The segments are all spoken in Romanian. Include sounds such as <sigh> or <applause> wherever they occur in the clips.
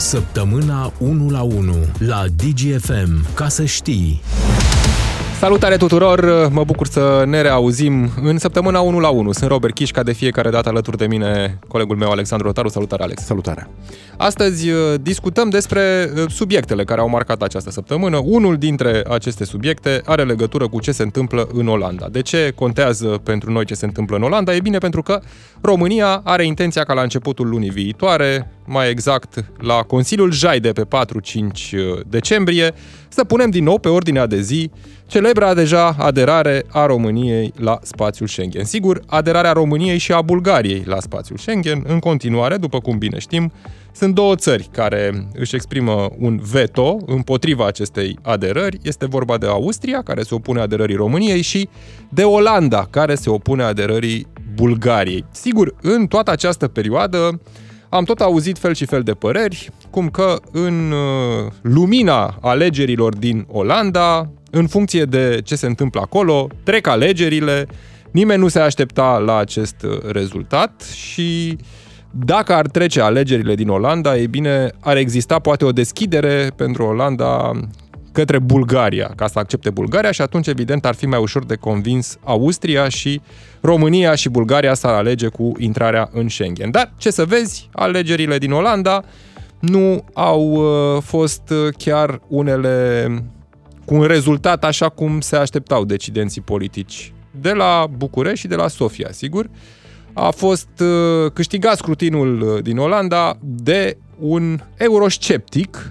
Săptămâna 1 la 1 la DGFM. Ca să știi... Salutare tuturor! Mă bucur să ne reauzim în săptămâna 1 la 1. Sunt Robert Chiș, ca de fiecare dată alături de mine colegul meu Alexandru Rotaru. Salutare, Alex! Salutare! Astăzi uh, discutăm despre uh, subiectele care au marcat această săptămână. Unul dintre aceste subiecte are legătură cu ce se întâmplă în Olanda. De ce contează pentru noi ce se întâmplă în Olanda? E bine pentru că România are intenția ca la începutul lunii viitoare, mai exact la Consiliul JAI de pe 4-5 uh, decembrie, să punem din nou pe ordinea de zi celebra deja aderare a României la spațiul Schengen. Sigur, aderarea României și a Bulgariei la spațiul Schengen, în continuare, după cum bine știm, sunt două țări care își exprimă un veto împotriva acestei aderări. Este vorba de Austria, care se opune aderării României, și de Olanda, care se opune aderării Bulgariei. Sigur, în toată această perioadă, am tot auzit fel și fel de păreri, cum că în uh, lumina alegerilor din Olanda, în funcție de ce se întâmplă acolo, trec alegerile, nimeni nu se aștepta la acest uh, rezultat și dacă ar trece alegerile din Olanda, e bine, ar exista poate o deschidere pentru Olanda către Bulgaria, ca să accepte Bulgaria și atunci, evident, ar fi mai ușor de convins Austria și România și Bulgaria să alege cu intrarea în Schengen. Dar, ce să vezi, alegerile din Olanda nu au uh, fost chiar unele cu un rezultat așa cum se așteptau decidenții politici de la București și de la Sofia, sigur. A fost uh, câștigat scrutinul uh, din Olanda de un eurosceptic.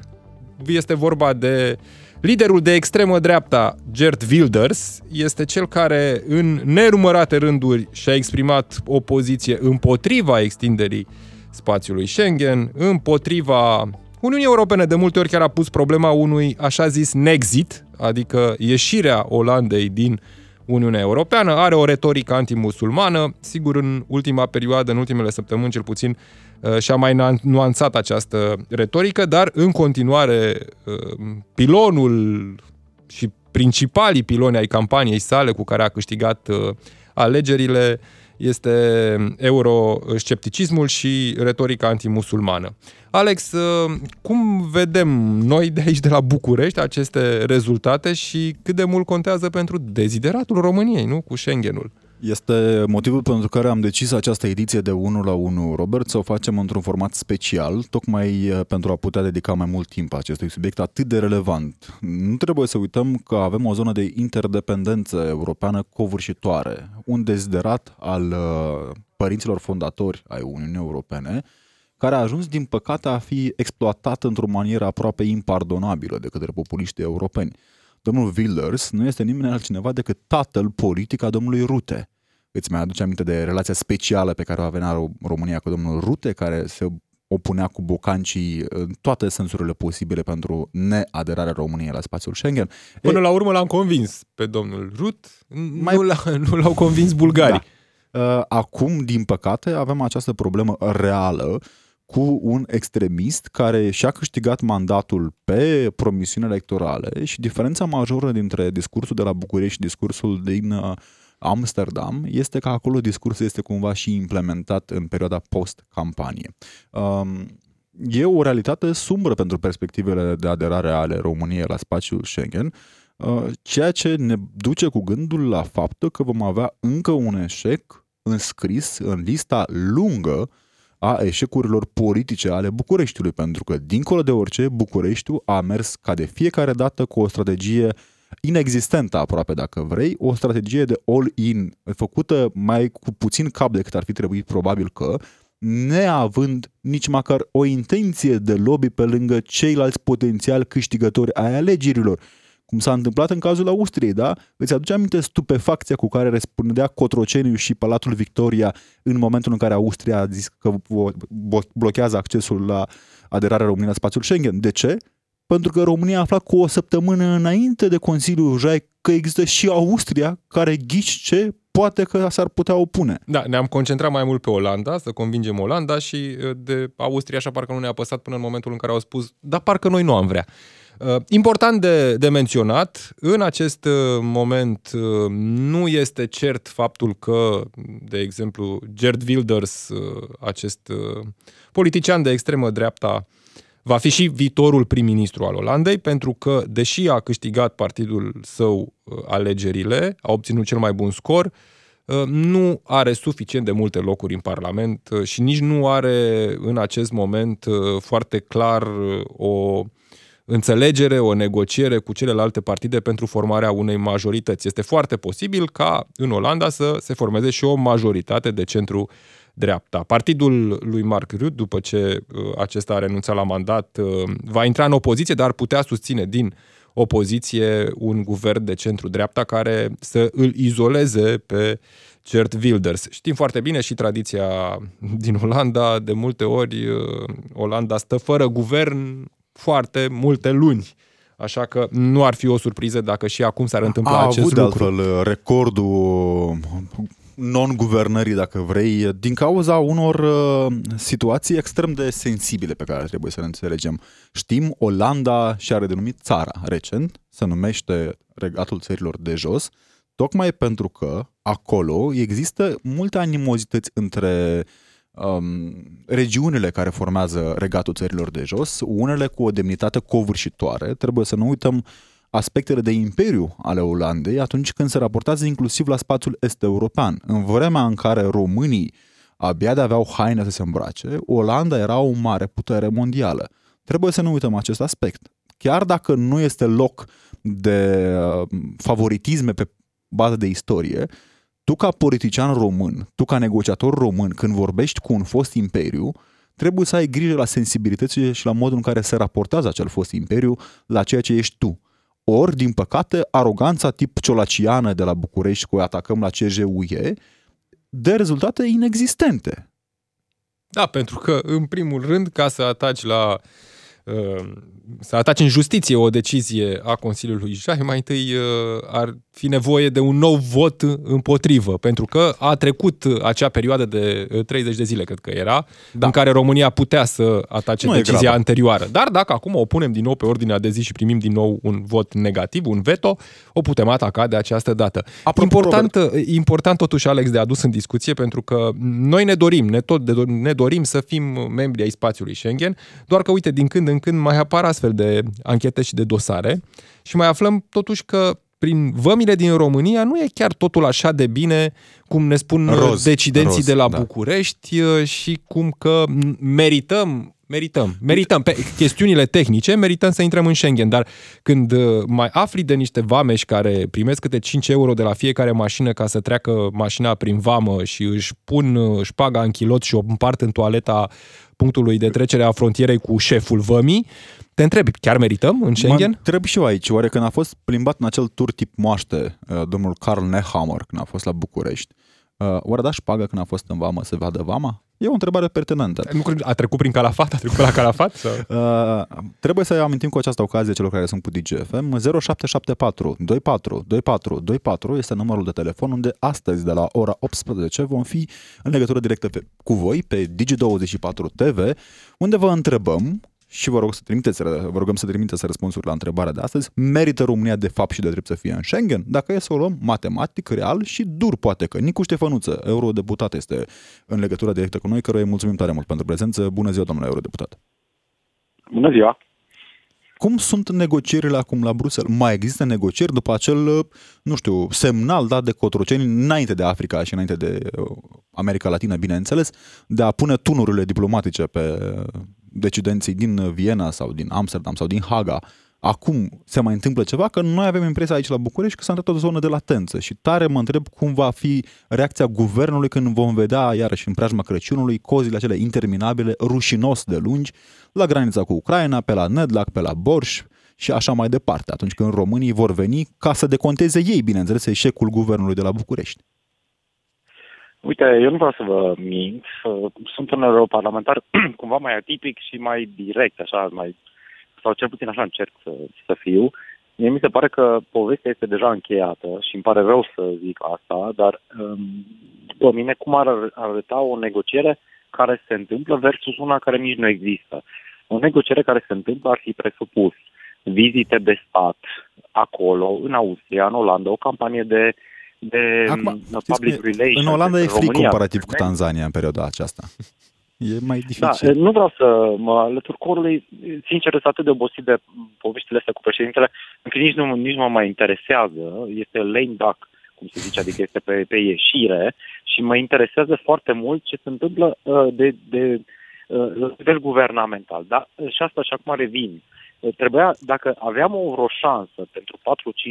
Este vorba de liderul de extremă dreapta, Gert Wilders, este cel care în nenumărate rânduri și-a exprimat o poziție împotriva extinderii spațiului Schengen, împotriva Uniunii Europene. De multe ori chiar a pus problema unui așa zis Nexit, adică ieșirea Olandei din Uniunea Europeană, are o retorică antimusulmană, sigur în ultima perioadă, în ultimele săptămâni cel puțin, uh, și-a mai nuanțat această retorică, dar în continuare uh, pilonul și principalii piloni ai campaniei sale cu care a câștigat uh, alegerile este euroscepticismul și retorica antimusulmană. Alex, uh, cum vedem noi de aici, de la București, aceste rezultate și cât de mult contează pentru dezideratul României, nu? Cu Schengenul. Este motivul pentru care am decis această ediție de 1 la 1, Robert, să o facem într-un format special, tocmai uh, pentru a putea dedica mai mult timp acestui subiect atât de relevant. Nu trebuie să uităm că avem o zonă de interdependență europeană covârșitoare, un deziderat al uh, părinților fondatori ai Uniunii Europene, care a ajuns, din păcate, a fi exploatat într-o manieră aproape impardonabilă de către populiștii europeni. Domnul Wilders nu este nimeni altcineva decât tatăl politic a domnului Rute. Îți mai aduce aminte de relația specială pe care o avea România cu domnul Rute, care se opunea cu bocancii în toate sensurile posibile pentru neaderarea României la spațiul Schengen. Până e, la urmă l-am convins pe domnul Rut, mai... nu, l nu l-au convins bulgarii. Da. Uh, acum, din păcate, avem această problemă reală cu un extremist care și-a câștigat mandatul pe promisiuni electorale și diferența majoră dintre discursul de la București și discursul din uh, Amsterdam este că acolo discursul este cumva și implementat în perioada post-campanie. Um, e o realitate sumbră pentru perspectivele de aderare ale României la spațiul Schengen, uh, ceea ce ne duce cu gândul la faptul că vom avea încă un eșec înscris în lista lungă a eșecurilor politice ale Bucureștiului, pentru că, dincolo de orice, Bucureștiul a mers ca de fiecare dată cu o strategie inexistentă aproape, dacă vrei, o strategie de all-in, făcută mai cu puțin cap decât ar fi trebuit probabil că, neavând nici măcar o intenție de lobby pe lângă ceilalți potențial câștigători ai alegerilor cum s-a întâmplat în cazul Austriei, da? Îți aduce aminte stupefacția cu care răspundea Cotroceniu și Palatul Victoria în momentul în care Austria a zis că blochează accesul la aderarea României la spațiul Schengen. De ce? Pentru că România a aflat cu o săptămână înainte de Consiliul JAI că există și Austria care ghici ce poate că s-ar putea opune. Da, ne-am concentrat mai mult pe Olanda, să convingem Olanda și de Austria așa parcă nu ne-a păsat până în momentul în care au spus, da, parcă noi nu am vrea. Uh, important de, de menționat, în acest uh, moment uh, nu este cert faptul că, de exemplu, Gerd Wilders, acest politician de extremă dreapta, va fi și viitorul prim-ministru al Olandei, pentru că, deși a câștigat partidul său uh, alegerile, a obținut cel mai bun scor, uh, nu are suficient de multe locuri în Parlament uh, și nici nu are în acest moment foarte clar o înțelegere, o negociere cu celelalte partide pentru formarea unei majorități. Este foarte posibil ca în Olanda să se formeze și o majoritate de centru dreapta. Partidul lui Mark Rutte, după ce uh, acesta a renunțat la mandat, uh, va intra în opoziție, dar putea susține din opoziție un guvern de centru-dreapta care să îl izoleze pe Gert Wilders. Știm foarte bine și tradiția din Olanda, de multe ori uh, Olanda stă fără guvern foarte multe luni. Așa că nu ar fi o surpriză dacă și acum s-ar întâmpla a acest avut lucru. de altfel recordul non-guvernării, dacă vrei, din cauza unor uh, situații extrem de sensibile pe care trebuie să le înțelegem. Știm, Olanda și-a redenumit țara recent, se numește Regatul Țărilor de Jos, tocmai pentru că acolo există multe animozități între um, regiunile care formează Regatul Țărilor de Jos, unele cu o demnitate covârșitoare. Trebuie să nu uităm aspectele de imperiu ale Olandei atunci când se raportează inclusiv la spațiul est-european. În vremea în care românii abia de aveau haine să se îmbrace, Olanda era o mare putere mondială. Trebuie să nu uităm acest aspect. Chiar dacă nu este loc de uh, favoritisme pe bază de istorie, tu ca politician român, tu ca negociator român, când vorbești cu un fost imperiu, trebuie să ai grijă la sensibilitățile și la modul în care se raportează acel fost imperiu la ceea ce ești tu. Ori, din păcate, aroganța tip ciolaciană de la București cu atacăm la CJUE de rezultate inexistente. Da, pentru că, în primul rând, ca să ataci la uh, să ataci în justiție o decizie a Consiliului Jai, mai întâi uh, ar fi nevoie de un nou vot împotrivă, pentru că a trecut acea perioadă de 30 uh, de zile, cred că era, da. în care România putea să atace nu decizia anterioară. Dar dacă acum o punem din nou pe ordinea de zi și primim din nou un vot negativ, un veto, o putem ataca de această dată. Apropo, important, Robert. Uh, important totuși, Alex, de adus în discuție, pentru că noi ne dorim, ne tot ne dorim să fim membri ai spațiului Schengen, doar că, uite, din când în când mai apar astfel de anchete și de dosare și mai aflăm totuși că prin vămile din România nu e chiar totul așa de bine cum ne spun roz, decidenții roz, de la da. București uh, și cum că merităm Merităm, merităm. Pe chestiunile tehnice merităm să intrăm în Schengen, dar când uh, mai afli de niște vameși care primesc câte 5 euro de la fiecare mașină ca să treacă mașina prin vamă și își pun uh, șpaga în chilot și o împart în toaleta punctului de trecere a frontierei cu șeful vămii, te întrebi, chiar merităm în Schengen? Mă întreb și eu aici, oare când a fost plimbat în acel tur tip moaște uh, domnul Carl Nehammer când a fost la București, oare da șpagă când a fost în vamă să vadă vama? E o întrebare pertinentă. Nu a trecut prin Calafat? A trecut la Calafat? Sau? <laughs> Uh, trebuie să amintim cu această ocazie celor care sunt cu DGFM 0774 24 24 24 este numărul de telefon unde astăzi de la ora 18 vom fi în legătură directă pe, cu voi pe Digi24 TV unde vă întrebăm și vă, rog să trimiteți, vă rugăm să trimiteți răspunsuri la întrebarea de astăzi. Merită România de fapt și de drept să fie în Schengen? Dacă e să o luăm matematic, real și dur poate că Nicu Ștefănuță, eurodeputat, este în legătură directă cu noi, căruia îi mulțumim tare mult pentru prezență. Bună ziua, domnule eurodeputat! Bună ziua! Cum sunt negocierile acum la Bruxelles? Mai există negocieri după acel, nu știu, semnal dat de Cotroceni înainte de Africa și înainte de uh, America Latină, bineînțeles, de a pune tunurile diplomatice pe decidenții din Viena sau din Amsterdam sau din Haga, acum se mai întâmplă ceva, că noi avem impresia aici la București că s-a întâmplat o zonă de latență și tare mă întreb cum va fi reacția guvernului când vom vedea iarăși în preajma Crăciunului cozile acele interminabile, rușinos de lungi, la granița cu Ucraina, pe la Nedlac, pe la Borș și așa mai departe, atunci când românii vor veni ca să deconteze ei, bineînțeles, eșecul guvernului de la București. Uite, eu nu vreau să vă mint. Sunt un europarlamentar <clears throat> cumva mai atipic și mai direct, așa, mai, sau cel puțin așa încerc să, să fiu. Mie mi se pare că povestea este deja încheiată și îmi pare rău să zic asta, dar um, după mine cum ar arăta o negociere care se întâmplă versus una care nici nu există. O negociere care se întâmplă ar fi presupus vizite de stat acolo, în Austria, în Olanda, o campanie de de Acum, public relations. În Olanda e frig comparativ cu Tanzania în perioada aceasta. <laughs> E mai Da, dificil. nu vreau să mă alătur corului. Sincer, sunt atât de obosit de poveștile astea cu președintele, încât nici nu, nici nu mă mai interesează. Este lame duck, cum se zice, adică este pe, pe ieșire și mă interesează foarte mult ce se întâmplă uh, de, de uh, la nivel guvernamental. Da? Și asta și acum revin. Uh, Trebuia, dacă aveam o vreo șansă pentru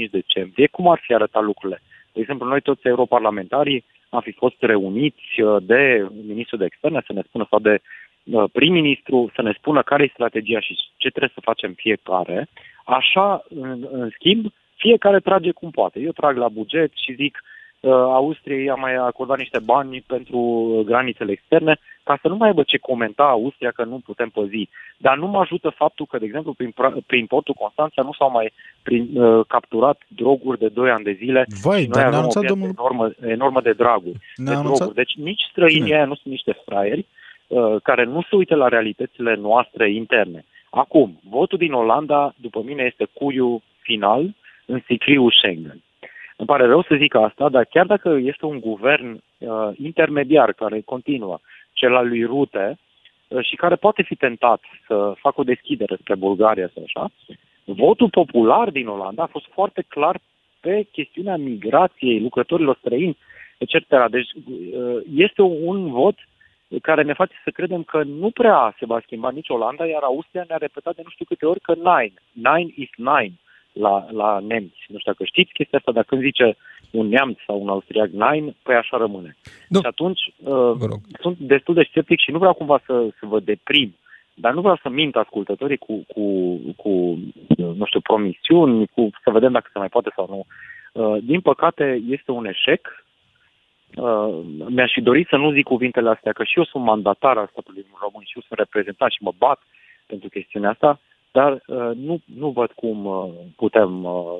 4-5 decembrie, cum ar fi arătat lucrurile? De exemplu, noi toți europarlamentarii am fi fost reuniți uh, de ministrul de externe să ne spună sau de uh, prim-ministru să ne spună care e strategia și ce trebuie să facem fiecare. Așa, în, în schimb, fiecare trage cum poate. Eu trag la buget și zic uh, Austriei a mai acordat niște bani pentru uh, granițele externe ca să nu mai aibă ce comenta Austria că nu putem păzi. Dar nu mă ajută faptul că, de exemplu, prin, pra- prin portul Constanța nu s-au mai prin, uh, capturat droguri de 2 ani de zile Vai, și noi dar ne-a avem o anunțat piață domnul... enormă, enormă de draguri. Ne-a de anunțat... droguri. Deci nici străinii Cine? aia nu sunt niște fraieri uh, care nu se uită la realitățile noastre interne. Acum, votul din Olanda, după mine, este cuiul final în sicriul Schengen. Îmi pare rău să zic asta, dar chiar dacă este un guvern uh, intermediar care continuă, cel al lui Rute, uh, și care poate fi tentat să facă o deschidere spre Bulgaria sau așa, votul popular din Olanda a fost foarte clar pe chestiunea migrației lucrătorilor străini, etc. Deci uh, este un vot care ne face să credem că nu prea se va schimba nici Olanda, iar Austria ne-a repetat de nu știu câte ori că nine, nine is nine la, la nemți. Nu știu dacă știți chestia asta, dar când zice un neamț sau un austriac nine, păi așa rămâne. Nu. Și atunci uh, Vă rog. sunt destul de sceptic și nu vreau cumva să, să vă deprim, dar nu vreau să mint ascultătorii cu, cu, cu nu știu, promisiuni, cu să vedem dacă se mai poate sau nu. Uh, din păcate, este un eșec. Uh, mi-aș fi dorit să nu zic cuvintele astea, că și eu sunt mandatar al statului român și eu sunt reprezentant și mă bat pentru chestiunea asta, dar uh, nu, nu văd cum uh, putem uh,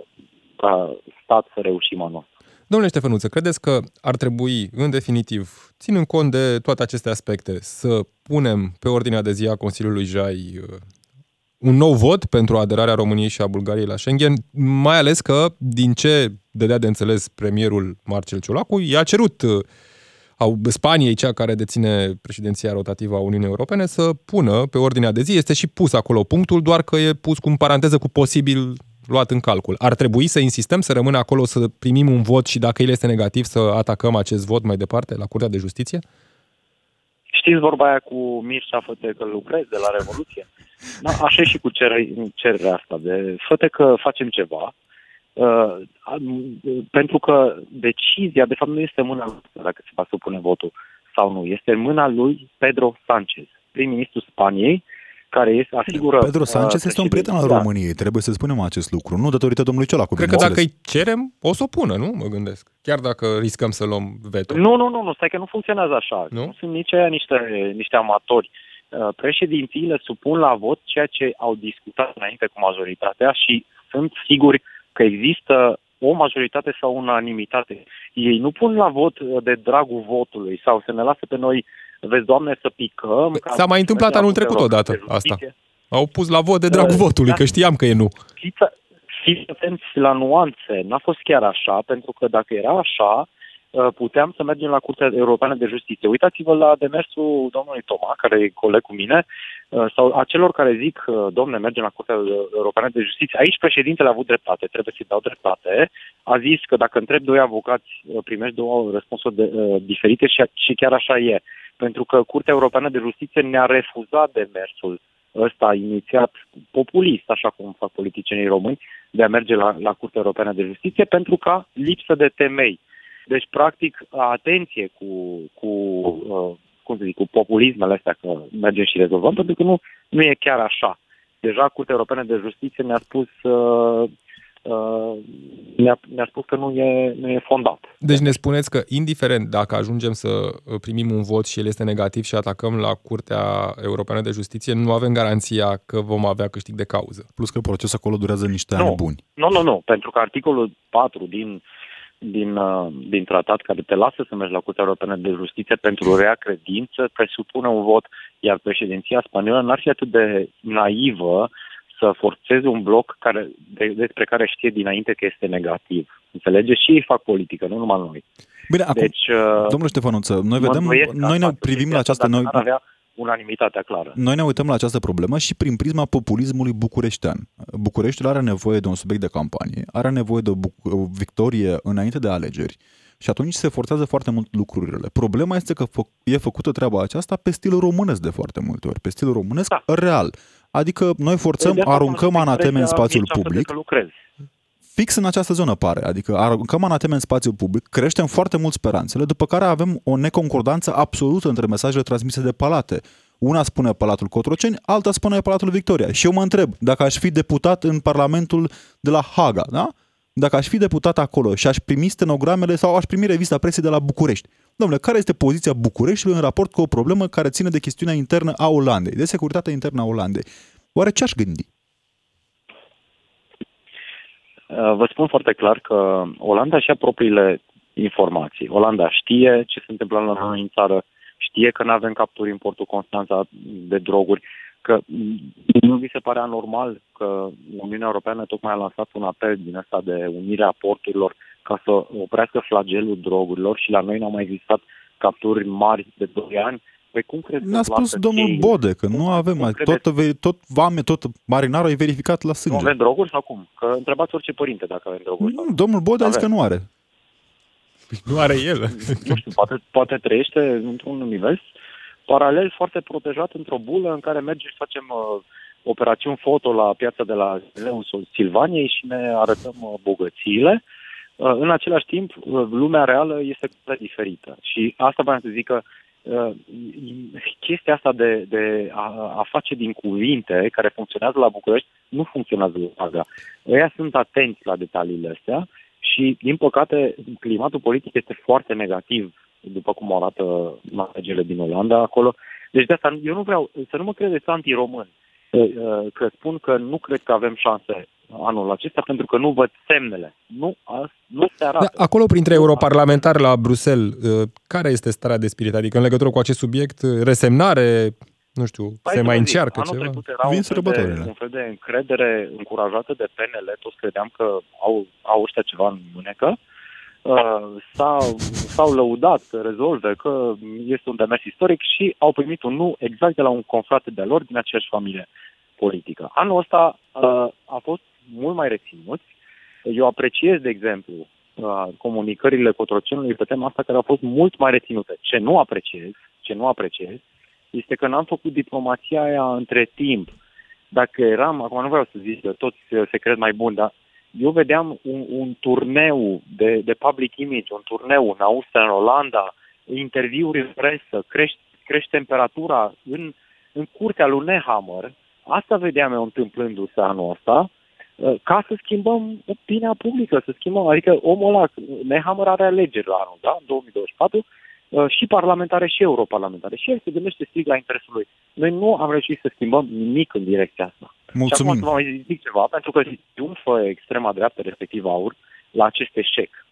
ca stat să reușim anul ăsta. Domnule Ștefănuță, credeți că ar trebui, în definitiv, ținând cont de toate aceste aspecte, să punem pe ordinea de zi a Consiliului JAI uh, un nou vot pentru aderarea României și a Bulgariei la Schengen, mai ales că, din ce dădea de înțeles premierul Marcel Ciolacu, i-a cerut uh, au Spaniei, cea care deține președinția rotativă a Uniunii Europene, să pună pe ordinea de zi. Este și pus acolo punctul, doar că e pus cu în paranteză cu posibil luat în calcul. Ar trebui să insistăm să rămână acolo să primim un vot și dacă el este negativ să atacăm acest vot mai departe la Curtea de Justiție? Știți vorba aia cu Mircea Făte că lucrezi de la Revoluție? <laughs> Da, așa e și cu cer- cererea asta de făte că facem ceva, uh, am- pentru că decizia, de fapt, nu este în mâna lui dacă se va supune votul sau nu. Este în mâna lui Pedro Sanchez, prim-ministru Spaniei, care este, asigură... Pedro Sanchez uh, este un prieten al președinția. României, trebuie să spunem acest lucru, nu datorită domnului Ciolacu. Cred că dacă bineînțeles. îi cerem, o să o pună, nu? Mă gândesc. Chiar dacă riscăm să luăm veto. Nu, nu, nu, nu, stai că nu funcționează așa. Nu? Nu sunt nici aia niște, niște amatori. Uh, Președințiile supun la vot ceea ce au discutat înainte cu majoritatea și sunt siguri că există o majoritate sau unanimitate. Ei nu pun la vot uh, de dragul votului sau să ne lasă pe noi, vezi, Doamne, să picăm. Păi, ca s-a mai întâmplat mergem anul la trecut Curtea odată Europeană de asta. Justiție. Au pus la vot de dragul Uh, votului, da. că știam că e nu. fiți, fiți atenți la nuanțe. N-a fost chiar așa, pentru că dacă era așa, uh, puteam să mergem la Curtea Europeană de Justiție. Uitați-vă la demersul domnului Toma, care e coleg cu mine, uh, sau a celor care zic, uh, domne, mergem la Curtea Europeană de Justiție. Aici președintele a avut dreptate, trebuie să-i dau dreptate. A zis că dacă întreb doi avocați, uh, primești două răspunsuri de, uh, diferite și, și chiar așa e. Pentru că Curtea Europeană de Justiție ne-a refuzat demersul ăsta inițiat populist, așa cum fac politicienii români, de a merge la, la Curtea Europeană de Justiție pentru ca lipsă de temei. Deci, practic, atenție cu, cu uh, cum să zic, cu populismele astea că mergem și rezolvăm, pentru că nu, nu e chiar așa. Deja Curtea Europeană de Justiție ne-a spus uh, uh, ne-a, ne-a spus că nu e, nu e fondat. Deci ne spuneți că, indiferent dacă ajungem să uh, primim un vot și el este negativ și atacăm la Curtea Europeană de Justiție, nu avem garanția că vom avea câștig de cauză. Plus că procesul acolo durează niște Nu. ani buni. Nu, nu, nu, pentru că articolul 4 din, din, uh, din tratat care te lasă să mergi la Curtea Europeană de Justiție pentru rea credință presupune un vot, iar președinția spaniolă n-ar fi atât de naivă să forțeze un bloc care, de, despre care știe dinainte că este negativ. Înțelegeți? Și ei fac politică, nu numai noi. Bine, acum, Deci, uh, domnule Ștefănuță, noi mă vedem, îndoiesc noi asta, ne privim la că această... dacă Noi, n-ar avea unanimitatea clară. Noi ne uităm la această problemă și prin prisma populismului bucureștean. Bucureștiul are nevoie de un subiect de campanie, are nevoie de o, buc- o victorie înainte de alegeri și atunci se forțează foarte mult lucrurile. Problema este că fă- e făcută treaba aceasta pe stil românesc de foarte multe ori, pe stil românesc Da. real. Adică noi forțăm, De asta aruncăm folosim anateme în expresia spațiul "nici atât de public, Că lucrezi. Fix în această zonă pare. Adică aruncăm anateme în spațiul public, creștem foarte mult speranțele, după care avem o neconcordanță absolută între mesajele transmise de palate. Una spune Palatul Cotroceni, alta spune Palatul Victoria. Și eu mă întreb, dacă aș fi deputat în Parlamentul de la Haga, da? Dacă aș fi deputat acolo și aș primi stenogramele sau aș primi revista presei de la București, domnule, care este poziția Bucureștiului în raport cu o problemă care ține de chestiunea internă a Olandei, de securitatea internă a Olandei? Oare ce aș gândi? Uh, Vă spun foarte clar că Olanda și-a propriile informații. Olanda știe ce se întâmplă la noi în țară, știe că nu avem capturi în portul Constanța de droguri, că mm, nu vi se pare anormal că Uniunea Europeană tocmai a lansat un apel din ăsta de unire a porturilor ca să oprească flagelul drogurilor și la noi n-au mai existat capturi mari de 2 ani. Păi cum crezi că Ne-a spus lasă domnul cheile? Bode că Cum- nu avem, cum mai, credeți? tot, ve- tot vame, tot marinarul e verificat la Nu sânge. avem droguri sau cum? Că întrebați orice părinte dacă avem droguri. sau Nu, domnul Bode a zis că Avem. nu are. Nu are el. nu știu, poate, poate trăiește într-un univers paralel foarte protejat într-o bulă în care mergem și facem uh, operațiuni foto la piața de la Leul Silvaniei și ne arătăm uh, bogățiile. Uh, în același timp, uh, lumea reală este complet diferită. Și asta vreau să zic că uh, chestia asta de, de a, a face din cuvinte care funcționează la București nu funcționează la Haga. Ăia sunt atenți la detaliile astea și, din păcate, climatul politic este foarte negativ, după cum arată alegerile din Olanda acolo. Deci de asta eu nu vreau să nu mă credeți anti-român, uh, că spun că nu cred că avem șanse anul acesta pentru că nu văd semnele. Nu, as- nu se arată. Da, acolo, printre europarlamentari la Bruxelles, uh, care este starea de spirit? Adică în legătură cu acest subiect, uh, resemnare, nu știu, Păi se să mai vă zic, încearcă anul ceva? trecut era Vin un fel, de, sărbătorile. un fel de încredere încurajată de PNL, toți credeam că au, au ăștia ceva în mânecă. Uh, s-au, s-au lăudat că rezolve, că este un demers istoric și au primit un nu exact de la un confrate de lor din aceeași familie politică. Anul ăsta uh, a fost mult mai reținuți. Eu apreciez, de exemplu, uh, comunicările Cotrocenului pe tema asta care au fost mult mai reținute. Ce nu apreciez, ce nu apreciez, este că n-am făcut diplomația aia între timp. Dacă eram, acum nu vreau să zic că toți uh, se cred mai buni, dar eu vedeam un, un turneu de, de public image, un turneu în Austria, în Olanda, interviuri în presă, crește, crește temperatura în, în curtea lui Nehammer. Asta vedeam eu întâmplându-se anul ăsta, uh, ca să schimbăm opinia publică, să schimbăm. Adică omul ăla, Nehammer are alegeri la anul, da? În 2024, uh, și parlamentare și europarlamentare. Și el se gândește strict la interesul lui. Noi nu am reușit să schimbăm nimic în direcția asta. Și acum Mulțumim. să vă mai zic ceva, pentru că triumfă extrema dreaptă, respectiv aur, la acest eșec.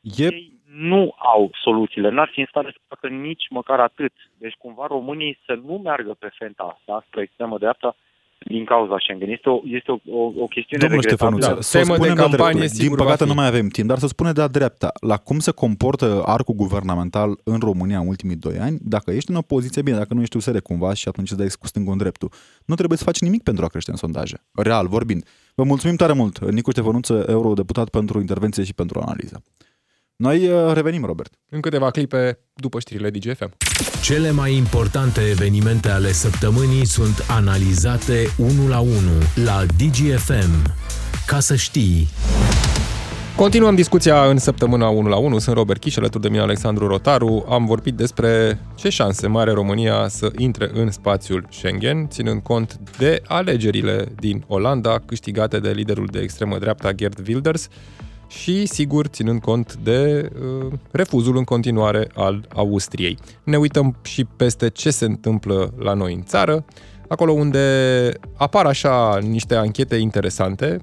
E, Ei nu au soluțiile, n-ar fi în stare să facă nici măcar atât. Deci cumva românii să nu meargă pe fenta asta, spre extremă dreapta, din cauza Schengen. Este o, este o, o, o chestiune Domnul regretabilă. Ștefănuță, Da, să o temă de spunem la campanie, dreptul. Din sigur, va păcate fi. nu mai avem timp, dar să spune de-a dreapta, la cum se comportă arcul guvernamental în România în ultimii doi ani, dacă ești în opoziție, bine, dacă nu ești USR cumva și atunci îți dai cu stângul în dreptul, nu trebuie să faci nimic pentru a crește în sondaje. Real, vorbind. Vă mulțumim tare mult, Nicu Ștefănuță, eurodeputat, pentru intervenție și pentru analiză. Noi uh, revenim, Robert. În câteva clipe după știrile DGFM. Cele mai importante evenimente ale săptămânii sunt analizate unul la unul la DGFM. Ca să știi, Continuăm discuția în săptămâna 1 la 1. Sunt Robert Chiș, alături de mine Alexandru Rotaru. Am vorbit despre ce șanse mare România să intre în spațiul Schengen, ținând cont de alegerile din Olanda, câștigate de liderul de extremă dreapta Gerd Wilders și, sigur, ținând cont de uh, refuzul în continuare al Austriei. Ne uităm și peste ce se întâmplă la noi în țară, acolo unde apar așa niște anchete interesante,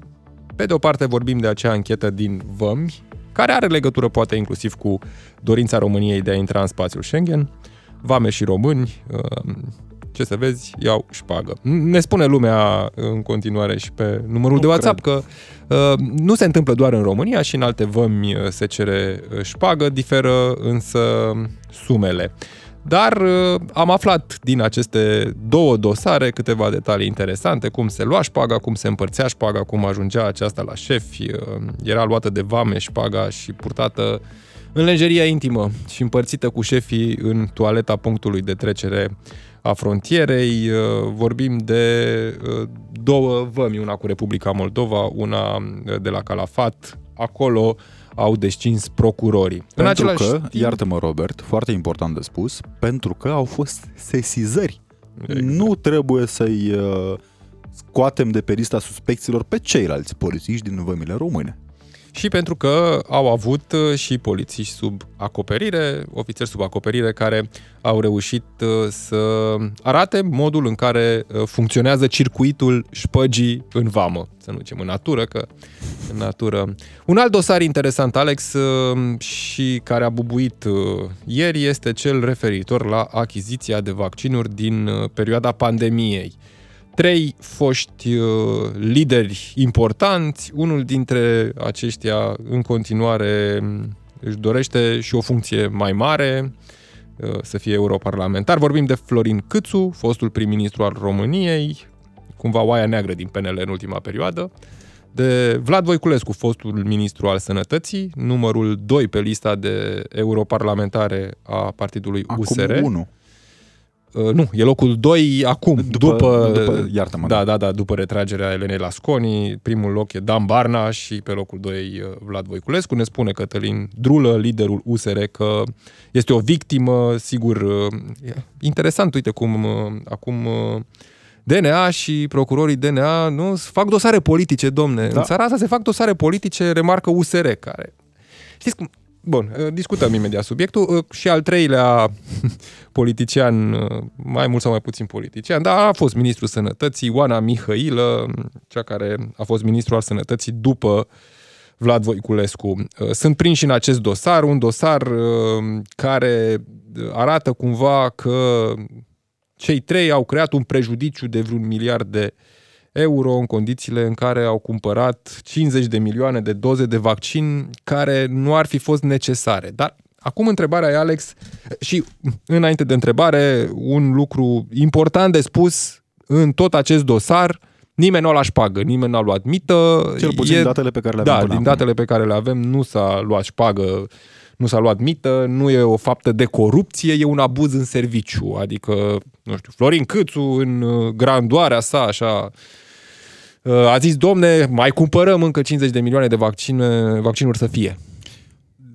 pe de o parte vorbim de acea anchetă din Vămi, care are legătură poate inclusiv cu dorința României de a intra în spațiul Schengen, vame și români, uh, ce să vezi, iau șpagă. Ne spune lumea în continuare și pe numărul Nu de WhatsApp cred. că uh, nu se întâmplă doar în România și în alte vămi uh, se cere uh, șpagă, diferă însă sumele. Dar uh, am aflat din aceste două dosare câteva detalii interesante, cum se lua șpaga, cum se împărțea șpaga, cum ajungea aceasta la șefi, uh, era luată de vame șpaga și purtată în lenjeria intimă și împărțită cu șefii în toaleta punctului de trecere a frontierei. Uh, vorbim de două vămi, una cu Republica Moldova, una de la Calafat. Acolo au descins procurorii. Pentru în același că, timp... iartă-mă Robert, foarte important de spus, pentru că au fost sesizări. Exact. Nu trebuie să-i uh, scoatem de pe lista suspecților pe ceilalți polițiști din vămile române și pentru că au avut uh, și polițiști sub acoperire, ofițeri sub acoperire care au reușit uh, să arate modul în care uh, funcționează circuitul șpăgii în vamă, să nu zicem în natură, că în natură. Un alt dosar interesant, Alex, și care a bubuit ieri este cel referitor la achiziția de vaccinuri din perioada pandemiei trei foști uh, lideri importanți, unul dintre aceștia în continuare mm, își dorește și o funcție mai mare, uh, să fie europarlamentar. Vorbim de Florin Câțu, fostul prim-ministru al României, cumva oaia neagră din PNL în ultima perioadă, de Vlad Voiculescu, fostul ministru al sănătății, numărul 2 pe lista de europarlamentare a partidului Acum USR. 1. Uh, nu, e locul 2 acum, după, după, după iartă-mă, da, da, da, după retragerea Elenei Lasconi, primul loc e Dan Barna și pe locul 2 uh, Vlad Voiculescu. Ne spune Cătălin Drulă, liderul USR, că este o victimă, sigur, uh, interesant, uite cum acum DNA și procurorii DNA nu fac dosare politice, domne. Da. În țara asta se fac dosare politice, remarcă USR, care Știți cum, Bun, uh, discutăm imediat subiectul. Uh, și al treilea <laughs> politician, uh, mai mult sau mai puțin politician, dar a fost ministrul sănătății, Oana Mihailă, cea care a fost ministrul al sănătății după Vlad Voiculescu. Sunt prinși în acest dosar, un dosar care arată cumva că cei trei au creat un prejudiciu de vreun miliard de euro în condițiile în care au cumpărat 50 de milioane de doze de vaccin care nu ar fi fost necesare. Dar acum întrebarea e, Alex, și înainte de întrebare, un lucru important de spus în tot acest dosar, nimeni nu a luat șpagă, nimeni nu a luat mită. Cel puțin e, datele pe care le avem Da, din acum. datele pe care le avem nu s-a luat șpagă, nu s-a luat mită, nu e o faptă de corupție, e un abuz în serviciu. Adică, nu știu, Florin Câțu în uh, grandoarea sa, așa, Uh, a zis, domne, mai cumpărăm încă 50 de milioane de vaccine, vaccinuri să fie.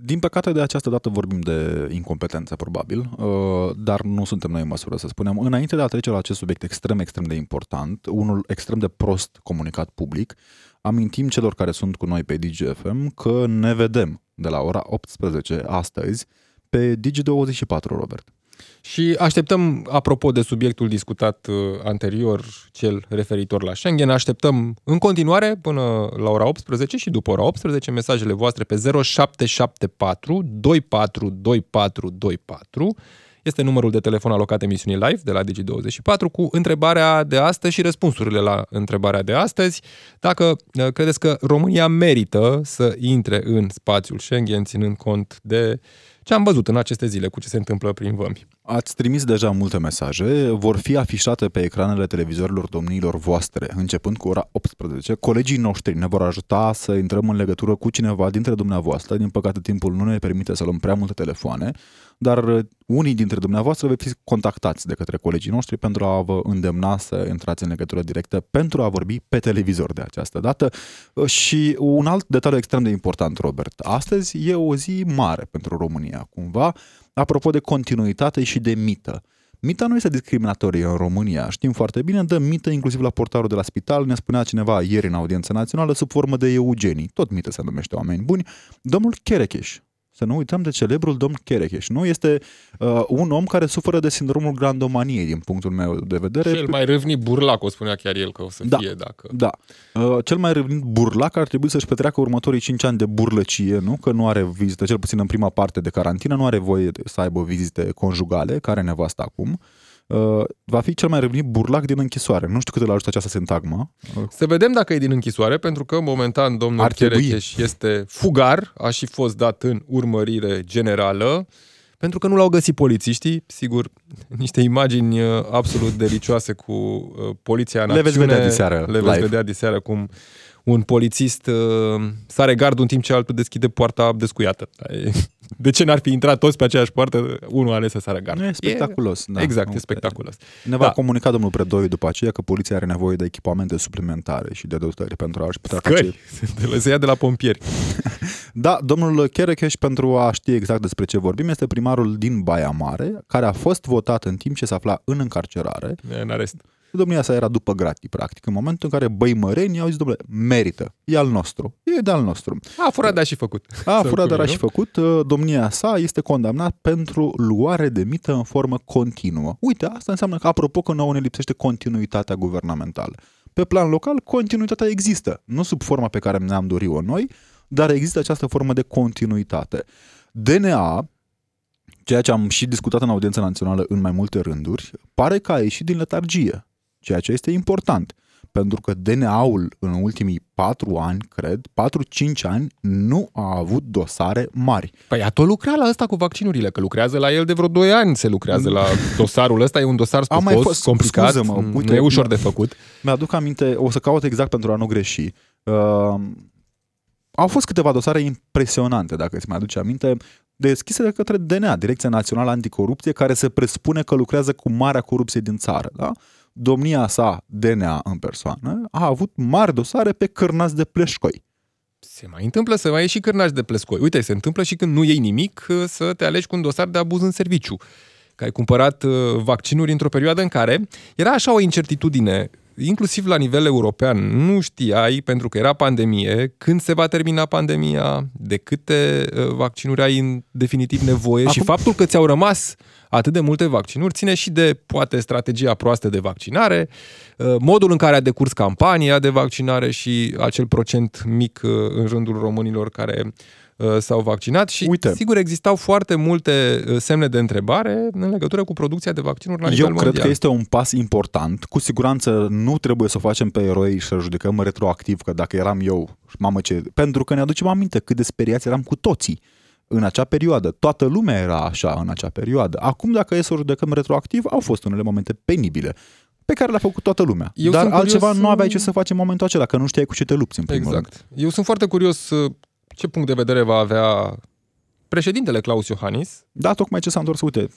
Din păcate, de această dată vorbim de incompetență, probabil, uh, dar nu suntem noi în măsură să spunem. Înainte de a trece la acest subiect extrem, extrem de important, unul extrem de prost comunicat public, amintim celor care sunt cu noi pe DGFM că ne vedem de la ora 18 astăzi pe Digi24, Robert. Și așteptăm, apropo de subiectul discutat uh, anterior, cel referitor la Schengen, așteptăm în continuare până la ora 18 și după ora 18 mesajele voastre pe 0774 242424 este numărul de telefon alocat emisiunii live de la Digi24 cu întrebarea de astăzi și răspunsurile la întrebarea de astăzi. Dacă uh, credeți că România merită să intre în spațiul Schengen, ținând cont de uh, ce am văzut în aceste zile cu ce se întâmplă prin vămi. Ați trimis deja multe mesaje, vor fi afișate pe ecranele televizorilor domniilor voastre, începând cu ora 18. Colegii noștri ne vor ajuta să intrăm în legătură cu cineva dintre dumneavoastră. Din păcate, timpul nu ne permite să luăm prea multe telefoane, dar uh, unii dintre dumneavoastră veți fi contactați de către colegii noștri pentru a vă îndemna să intrați în legătură directă pentru a vorbi pe televizor de această dată. Uh, și un alt detaliu extrem de important, Robert. Astăzi e o zi mare pentru România, cumva, apropo de continuitate și de mită. Mita nu este discriminatorie în România. Știm foarte bine, dă mită inclusiv la portarul de la spital. Ne spunea cineva ieri în audiența națională sub formă de eugenii. Tot mită se numește oameni buni. Domnul Cherecheș, să nu uităm de celebrul domn Kerekeș. Nu este uh, un om care suferă de sindromul grandomaniei, din punctul meu de vedere. Cel mai râvnit burlac, o spunea chiar el că o să da, fie dacă... Da. Uh, cel mai râvnit burlac ar trebui să-și petreacă următorii 5 ani de burlăcie, nu? Că nu are vizită, cel puțin în prima parte de carantină, nu are voie să aibă vizite conjugale, care nevastă acum. Uh, uh, va fi cel mai revenit burlac din închisoare. Nu știu cât îl ajută această sintagmă. Să vedem dacă e din închisoare, pentru că momentan domnul Cherecheș este fugar, a și fost dat în urmărire generală pentru că nu l-au găsit polițiștii, sigur, niște imagini uh, absolut delicioase cu uh, poliția în Le veți acțiune. vedea diseară, Le veți live. vedea diseară cum un polițist uh, sare gardul în timp ce altul deschide poarta descuiată. De ce n-ar fi intrat toți pe aceeași poartă, unul ales să sară gardul? Nu e spectaculos. Da. exact, Nu, e spectaculos. Ne va Da. comunica domnul Predoiu după aceea că poliția are nevoie de echipamente suplimentare și de dotări pentru a-și putea Scări, <laughs> face... se ia de la pompieri. <laughs> Da, domnul Cherecheș, pentru a ști exact despre ce vorbim, este primarul din Baia Mare, care a fost votat în timp ce se afla în încarcerare. În arest. Domnia sa era după gratii, practic, în momentul în care băimărenii au zis, domnule, merită, e al nostru, e de al nostru. A furat, dar și făcut. A Sau furat, cum dar e, a nu? și făcut. Uh, Domnia sa este condamnat pentru luare de mită în formă continuă. Uite, asta înseamnă că, apropo, că nouă ne lipsește continuitatea guvernamentală. Pe plan local, continuitatea există. Nu sub forma pe care ne-am dorit-o noi, dar există această formă de continuitate. DNA, ceea ce am și discutat în audiența națională în mai multe rânduri, pare că a ieșit din letargie, ceea ce este important. Pentru că DNA-ul în ultimii 4 ani, cred, 4-5 ani, nu a avut dosare mari. Păi a tot lucrat la ăsta cu vaccinurile, că lucrează la el de vreo 2 ani se lucrează la dosarul ăsta, e un dosar A mai stufos, fost- complicat, scuză-mă, nu uite, e ușor de făcut. Mi-aduc aminte, o să caut exact pentru a nu greși. Uh, au fost câteva dosare impresionante, dacă îți mai aduce aminte, deschise de către DNA, Direcția Națională Anticorupție, care se presupune că lucrează cu marea corupție din țară. Da? Domnia sa, DNA în persoană, a avut mari dosare pe cârnați de pleșcoi. Se mai întâmplă să mai ieși și cârnași de plescoi. Uite, se întâmplă și când nu iei nimic să te alegi cu un dosar de abuz în serviciu. Că ai cumpărat uh, vaccinuri într-o perioadă în care era așa o incertitudine, inclusiv la nivel european. Nu știai, pentru că era pandemie, când se va termina pandemia, de câte uh, vaccinuri ai în definitiv nevoie Acum... și Acum- faptul că ți-au rămas atât de multe vaccinuri ține și de, poate, strategia proastă de vaccinare, uh, modul în care a decurs campania de vaccinare și acel procent mic uh, în rândul românilor care uh, s-au vaccinat și, Uite. sigur, existau foarte multe uh, semne de întrebare în legătură cu producția de vaccinuri la nivel Eu cred mondial. că este un pas important. Cu siguranță nu trebuie să o facem pe eroi și să judecăm retroactiv, că dacă eram eu, mamă ce... Pentru că ne aducem aminte cât de speriați eram cu toții în acea perioadă. Toată lumea era așa în acea perioadă. Acum, dacă e să o judecăm retroactiv, au fost unele momente penibile pe care le-a făcut toată lumea. Eu Dar sunt altceva curios, nu aveai uh, ce să faci în momentul acela, că nu știai cu ce te lupți în primul rând. Exact. Eu sunt foarte curios uh, ce punct de vedere va avea președintele Claus Iohannis. Da, tocmai ce s-a întors. Uite,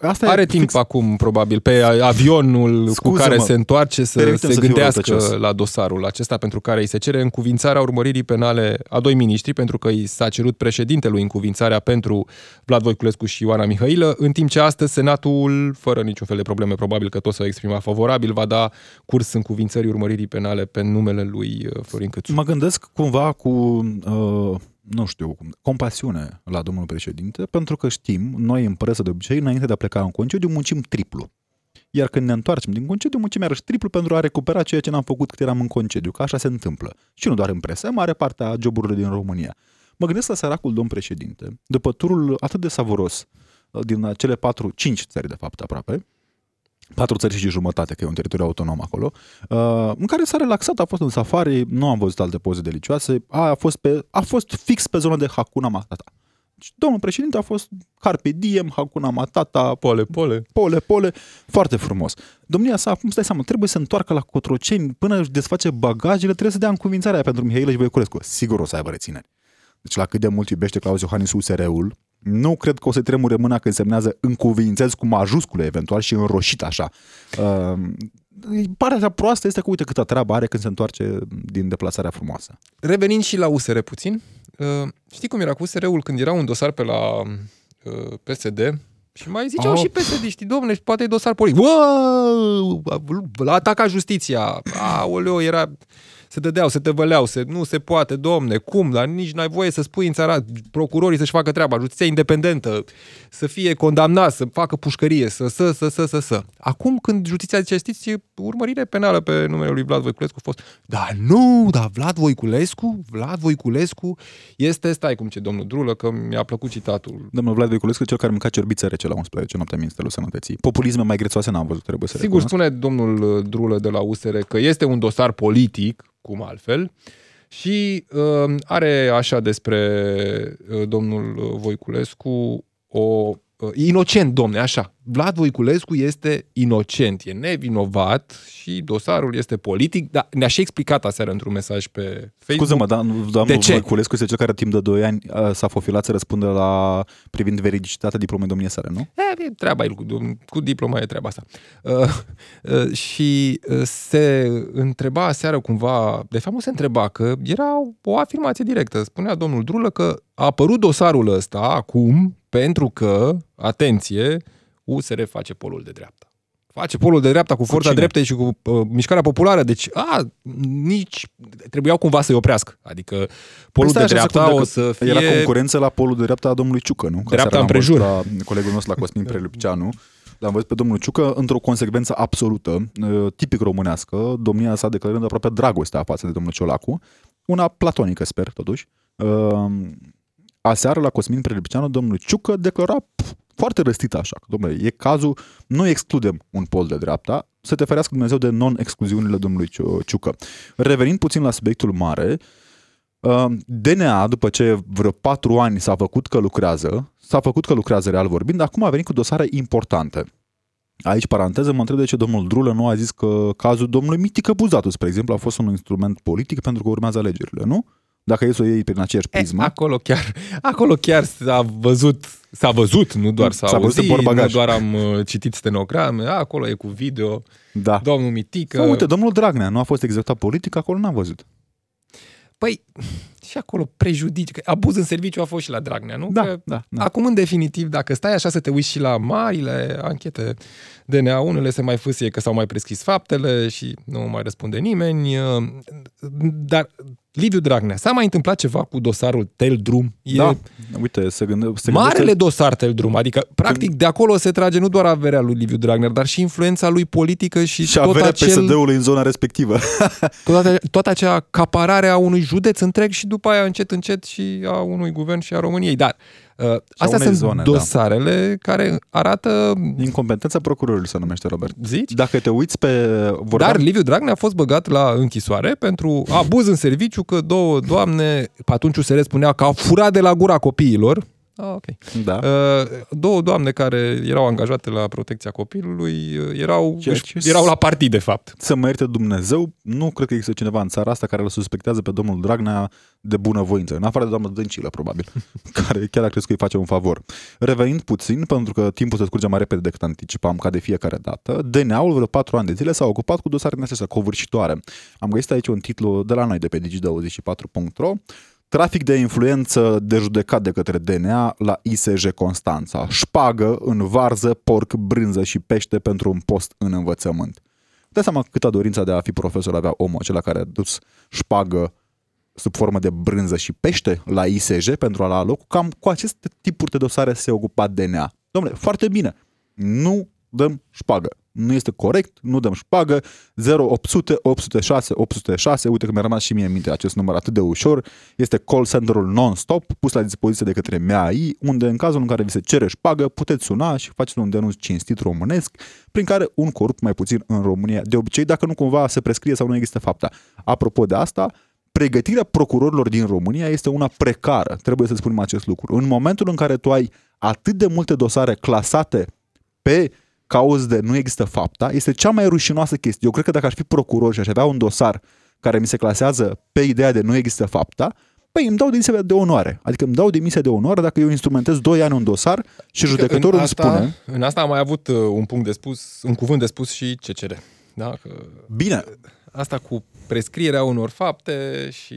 asta Are e timp fix, acum, probabil, pe avionul cu Scuză-mă, care se întoarce să permite-mi se să fiu gândească răutăcios. la dosarul acesta pentru care îi se cere încuvințarea urmăririi penale a doi miniștri, pentru că i s-a cerut președintelui încuvințarea pentru Vlad Voiculescu și Ioana Mihailă, în timp ce astăzi Senatul, fără niciun fel de probleme, probabil că tot s-a exprimat favorabil, va da curs încuvințării urmăririi penale pe numele lui uh, Florin Cățu. Mă gândesc cumva cu, uh, nu știu, cum- compasiune la domnul președinte, pentru că știm, noi în presă de obicei, înainte de a pleca în concediu, muncim triplu. Iar când ne întoarcem din concediu, muncim iarăși triplu pentru a recupera ceea ce n-am făcut cât eram în concediu, că așa se întâmplă. Și nu doar în presă, în mare parte a joburilor din România. Mă gândesc la săracul domn președinte, după turul atât de savuros uh, din cele patru, cinci țări de fapt aproape, patru țări și jumătate, că e un teritoriu autonom acolo, uh, în care s-a relaxat, a fost în safari, nu am văzut alte poze delicioase, a, a, fost, pe, a fost fix pe zona de Hakuna Matata. Și domnul președinte a fost Carpe Diem, Hakuna Matata, Pole, pole. pole, pole, foarte frumos. Domnia sa, acum stai seama, trebuie să întoarcă la Cotroceni până își desface bagajele, trebuie să dea încuvințarea pentru Mihailă și Voiculescu. Sigur o să aibă rețineri. Deci la cât de mult iubește Claus Iohannis USR-ul, nu cred că o să tremure mâna când semnează încuvințez cu majuscule eventual și înroșit așa. Uh, partea proastă este că uite câtă treabă are când se întoarce din deplasarea frumoasă. Revenind și la USR puțin, uh, știi cum era cu USR-ul când era un dosar pe la uh, PSD și mai ziceau Oh. și PSD, știi, domne, și poate e dosar politic. Wow! La ataca justiția. Aoleo, era... Se dădeau, se tăvăleau, se, nu se poate, domne, cum, dar nici n-ai voie să spui în țara procurorii să-și facă treaba, justiția independentă, să fie condamnat, să facă pușcărie, să, să, să, să, să, să. Acum când justiția zice, știți, e urmărire penală pe numele lui Vlad Voiculescu a fost, da nu, dar Vlad Voiculescu, Vlad Voiculescu este, stai cum ce domnul Drulă, că mi-a plăcut citatul. Domnul Vlad Voiculescu, cel care mânca cerbițe rece la 11 noaptea Ministerul Sănătății. Populisme mai grețoase n-am văzut, trebuie să Sigur, recunosc. spune domnul uh, Drulă de la USR că este un dosar politic, cum altfel, și uh, are așa despre uh, domnul uh, Voiculescu o uh, inocent, domne, așa. Vlad Voiculescu este inocent, e nevinovat și dosarul este politic, dar ne-a și explicat aseară într-un mesaj pe Facebook. Scuză-mă, dar doamnul De ce? Voiculescu este cel care timp de 2 ani uh, s-a fofilat să răspundă la privind veridicitatea diplomei domniei sale, nu? E, e treaba lui, cu, cu diploma e treaba asta. Uh, uh, și uh, se întreba aseară cumva, de fapt nu se întreba, că era o afirmație directă. Spunea domnul Drulă că a apărut dosarul ăsta acum pentru că, atenție, USR face polul de dreapta. Face polul de dreapta cu forța cine? dreptei și cu uh, mișcarea populară. Deci, a, nici trebuiau cumva să-i oprească. Adică polul Păi de stai așa dreapta secundă, o că să fie... Era concurență la polul de dreapta a domnului Ciucă, nu? Că Dreapta seara l-am împrejur. văzut La colegul nostru, la Cosmin Prelipceanu. L-am văzut pe domnul Ciucă într-o consecvență absolută, uh, tipic românească, domnia sa declarând aproape dragostea față de domnul Ciolacu, una platonică, sper, totuși. Uh, Aseară la Cosmin Prelipceanu, domnul Ciucă declara pf, foarte răstit așa, că, domnule, e cazul, nu excludem un pol de dreapta, să te ferească Dumnezeu de non-excluziunile domnului Ciu- Ciucă. Revenind puțin la subiectul mare, uh, DNA, după ce vreo patru ani s-a făcut că lucrează, s-a făcut că lucrează real vorbind, acum a venit cu dosare importante. Aici, paranteză, mă întreb de ce domnul Drulă nu a zis că cazul domnului Mitică Buzatu, spre exemplu, a fost un instrument politic pentru că urmează alegerile, nu? Dacă e să o iei prin aceeași E, prismă. acolo chiar, acolo chiar s-a văzut, s-a văzut, nu doar s-a, S-a văzut auzit, în portbagaj. nu doar am uh, citit stenograme, acolo e cu video, da. domnul Mitică. Sau, uite, domnul Dragnea nu a fost executat politic, acolo n-am văzut. Păi, și acolo prejudiciu, că abuz în serviciu a fost și la Dragnea, nu? Da, că da, da. Acum, în definitiv, dacă stai așa să te uiți și la marile anchete DNA, unele se mai fâsie că s-au mai prescris faptele și nu mai răspunde nimeni, uh, dar Liviu Dragnea, s-a mai întâmplat ceva cu dosarul Tel Drum? E Da, uite, se, gânde, se Marele gândește... dosar Tel Drum, adică practic de acolo se trage nu doar averea lui Liviu Dragnea, dar și influența lui politică și, și tot averea acel, PSD-ului în zona respectivă. <laughs> toată, toată acea acaparare a unui județ întreg și după aia încet încet și a unui guvern și a României. Dar uh, astea unei sunt zone, da. dosarele care arată Incompetența procurorului se numește, Robert. zici? Dacă te uiți pe... Vorbeam, Dar Liviu Dragnea a fost băgat la închisoare pentru abuz în serviciu că două doamne, pe atunci USR spunea că au furat de la gura copiilor. Ah, ok. Da. Uh, două doamne care erau angajate la protecția copilului uh, erau, Ceea își- ce- erau la partid, de fapt. Să mă ierte Dumnezeu, nu cred că există cineva în țara asta care îl suspectează pe domnul Dragnea de bunăvoință, în afară de doamna Dăncilă, probabil, <laughs> care chiar a crezut că îi face un favor. Revenind puțin, pentru că timpul se scurge mai repede decât anticipam, ca de fiecare dată, DNA-ul vreo patru ani de zile s-a ocupat cu dosarele astea covârșitoare. Am găsit aici un titlu de la noi, de pe digi24.ro, Trafic de influență de judecat de către DNA la ISJ Constanța. Șpagă în varză, porc, brânză și pește pentru un post în învățământ. Dă seama câtă dorința de a fi profesor avea omul acela care a dus șpagă sub formă de brânză și pește la ISJ pentru a la loc. Cam cu aceste tipuri de dosare se ocupa DNA. Domnule, foarte bine. Nu dăm șpagă. Nu este corect, nu dăm șpagă. 0800 806 806, uite că mi-a rămas și mie în minte acest număr atât de ușor. Este call center-ul non-stop, pus la dispoziție de către MAI, unde în cazul în care vi se cere șpagă, puteți suna și faceți un denunț cinstit românesc, prin care un corupt mai puțin în România, de obicei, dacă nu cumva se prescrie sau nu există fapta. Apropo de asta, pregătirea procurorilor din România este una precară, trebuie să spunem acest lucru. În momentul în care tu ai atât de multe dosare clasate pe cauze de nu există fapta, este cea mai rușinoasă chestie. Eu cred că dacă aș fi procuror și aș avea un dosar care mi se clasează pe ideea de nu există fapta, păi îmi dau demisia de onoare. Adică îmi dau demisia de onoare dacă eu instrumentez 2 ani un dosar și judecătorul în îmi asta, spune În asta am mai avut uh, un punct de spus, un cuvânt de spus și CCR. Da? Că Bine, asta cu prescrierea unor fapte și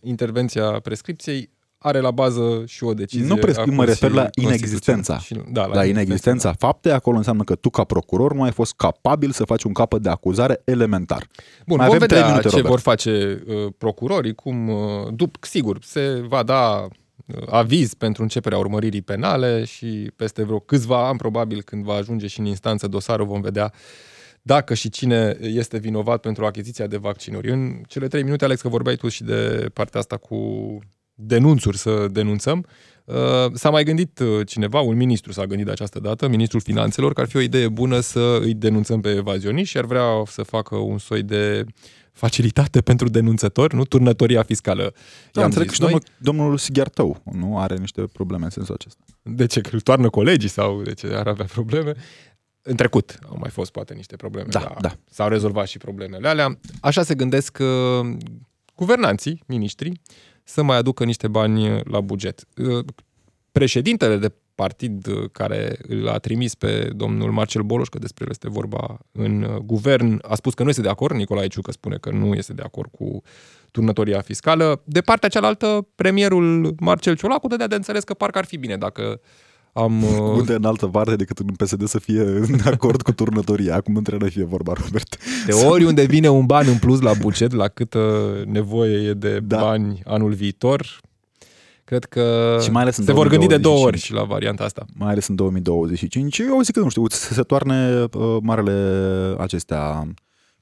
intervenția prescripției are la bază și o decizie. Nu prescriu, a mă refer la Consiliului inexistența. Constituțional. Și, da, la, la inexistența faptei, acolo înseamnă că tu ca procuror nu ai fost capabil să faci un capăt de acuzare elementar. Bun, Mai vom avem trei vedea minute, ce Robert. vor face uh, procurorii, cum, uh, dup, sigur, se va da uh, aviz pentru începerea urmăririi penale și peste vreo câțiva ani, probabil, când va ajunge și în instanță dosarul, vom vedea dacă și cine este vinovat pentru achiziția de vaccinuri. În cele trei minute, Alex, că vorbeai tu și de partea asta cu denunțuri, să denunțăm, Uh, s-a mai gândit uh, cineva, un ministru s-a gândit de această dată, ministrul finanțelor, că ar fi o idee bună să îi denunțăm pe evazioniști și ar vrea să facă un soi de facilitate <laughs> pentru denunțători, nu? Turnătoria fiscală. Da, înțeleg că și domnul, domnul Sighiartău nu are niște probleme în sensul acesta. De ce? Că îl toarnă colegii sau de ce ar avea probleme? În trecut au mai fost poate niște probleme. Da, da. S-au rezolvat și problemele alea. Așa se gândesc uh, guvernanții, miniștrii, să mai aducă niște bani la buget. Uh, președintele de partid uh, care îl a trimis pe domnul Marcel Boloș, că despre el este vorba în uh, guvern, a spus că nu este de acord, Nicolae Ciucă spune că nu este de acord cu turnătoria fiscală. De partea cealaltă, premierul Marcel Ciolacu dădea de înțeles că parcă ar fi bine dacă am... <laughs> Unde în altă parte decât în PSD să fie în acord cu turnătoria, acum între fie vorba, Robert. De oriunde vine un ban în plus la buget, la câtă nevoie e de da. bani anul viitor, cred că și mai ales în se 2025. vor gândi de două ori și la varianta asta. Mai ales în 2025. Eu zic că, nu știu, să se toarne uh, marele acestea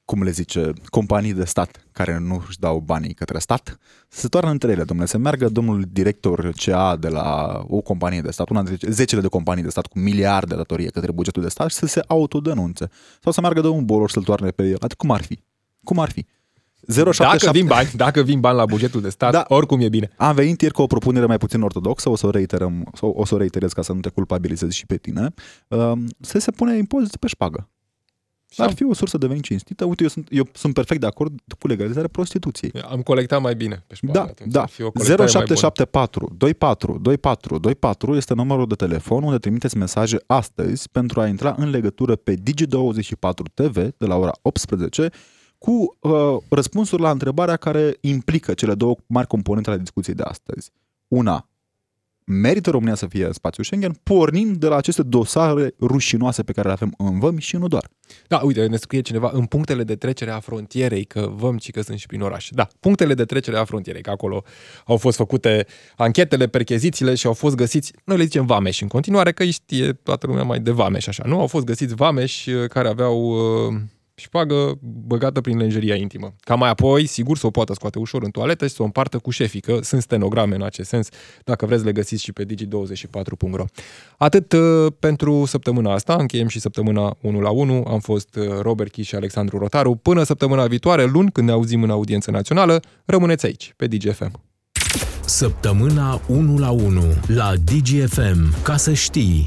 cum le zice, companii de stat care nu își dau banii către stat, să se toarnă între ele, domnule, să meargă domnul director CA de la o companie de stat, una dintre zecile de companii de stat cu miliarde de datorie către bugetul de stat și să se autodenunțe. Sau să meargă domnul Boloș să-l toarne pe el. Adică cum ar fi? Cum ar fi? 077... Dacă vin bani, dacă vin bani la bugetul de stat, da. oricum e bine. Am venit ieri cu o propunere mai puțin ortodoxă, o să o reiterăm, o să o reiterez ca să nu te culpabilizezi și pe tine. Um, să se pune impozit pe șpagă. Ar fi o sursă de venit cinstită. Uite, eu sunt, eu sunt perfect de acord cu legalizarea prostituției. Am colectat mai bine pe șpagă. Da, da. 0774 24 24 24 este numărul de telefon unde trimiteți mesaje astăzi pentru a intra în legătură pe Digi24 TV de la ora 18 cu uh, răspunsuri la întrebarea care implică cele două mari componente ale discuției de astăzi. Una, merită România să fie în spațiul Schengen, pornind de la aceste dosare rușinoase pe care le avem în vămi și nu doar. Da, uite, ne scrie cineva în punctele de trecere a frontierei, că văm ci că sunt și prin oraș. Da, punctele de trecere a frontierei, că acolo au fost făcute anchetele, perchezițiile și au fost găsiți, noi le zicem vameși în continuare, că știe toată lumea mai de vameși așa, nu? Au fost găsiți vameși uh, care aveau uh, șpagă băgată prin lenjeria intimă. Ca mai apoi, sigur, să o poată scoate ușor în toaletă și să o împartă cu șefii, că sunt stenograme în acest sens, dacă vreți le găsiți și pe digi24.ro. Atât uh, pentru săptămâna asta, încheiem și săptămâna 1 la 1, am fost uh, Robert Chi și Alexandru Rotaru. Până săptămâna viitoare, luni, când ne auzim în audiență națională, rămâneți aici, pe DGFM. Săptămâna 1 la 1 la DGFM, ca să știi.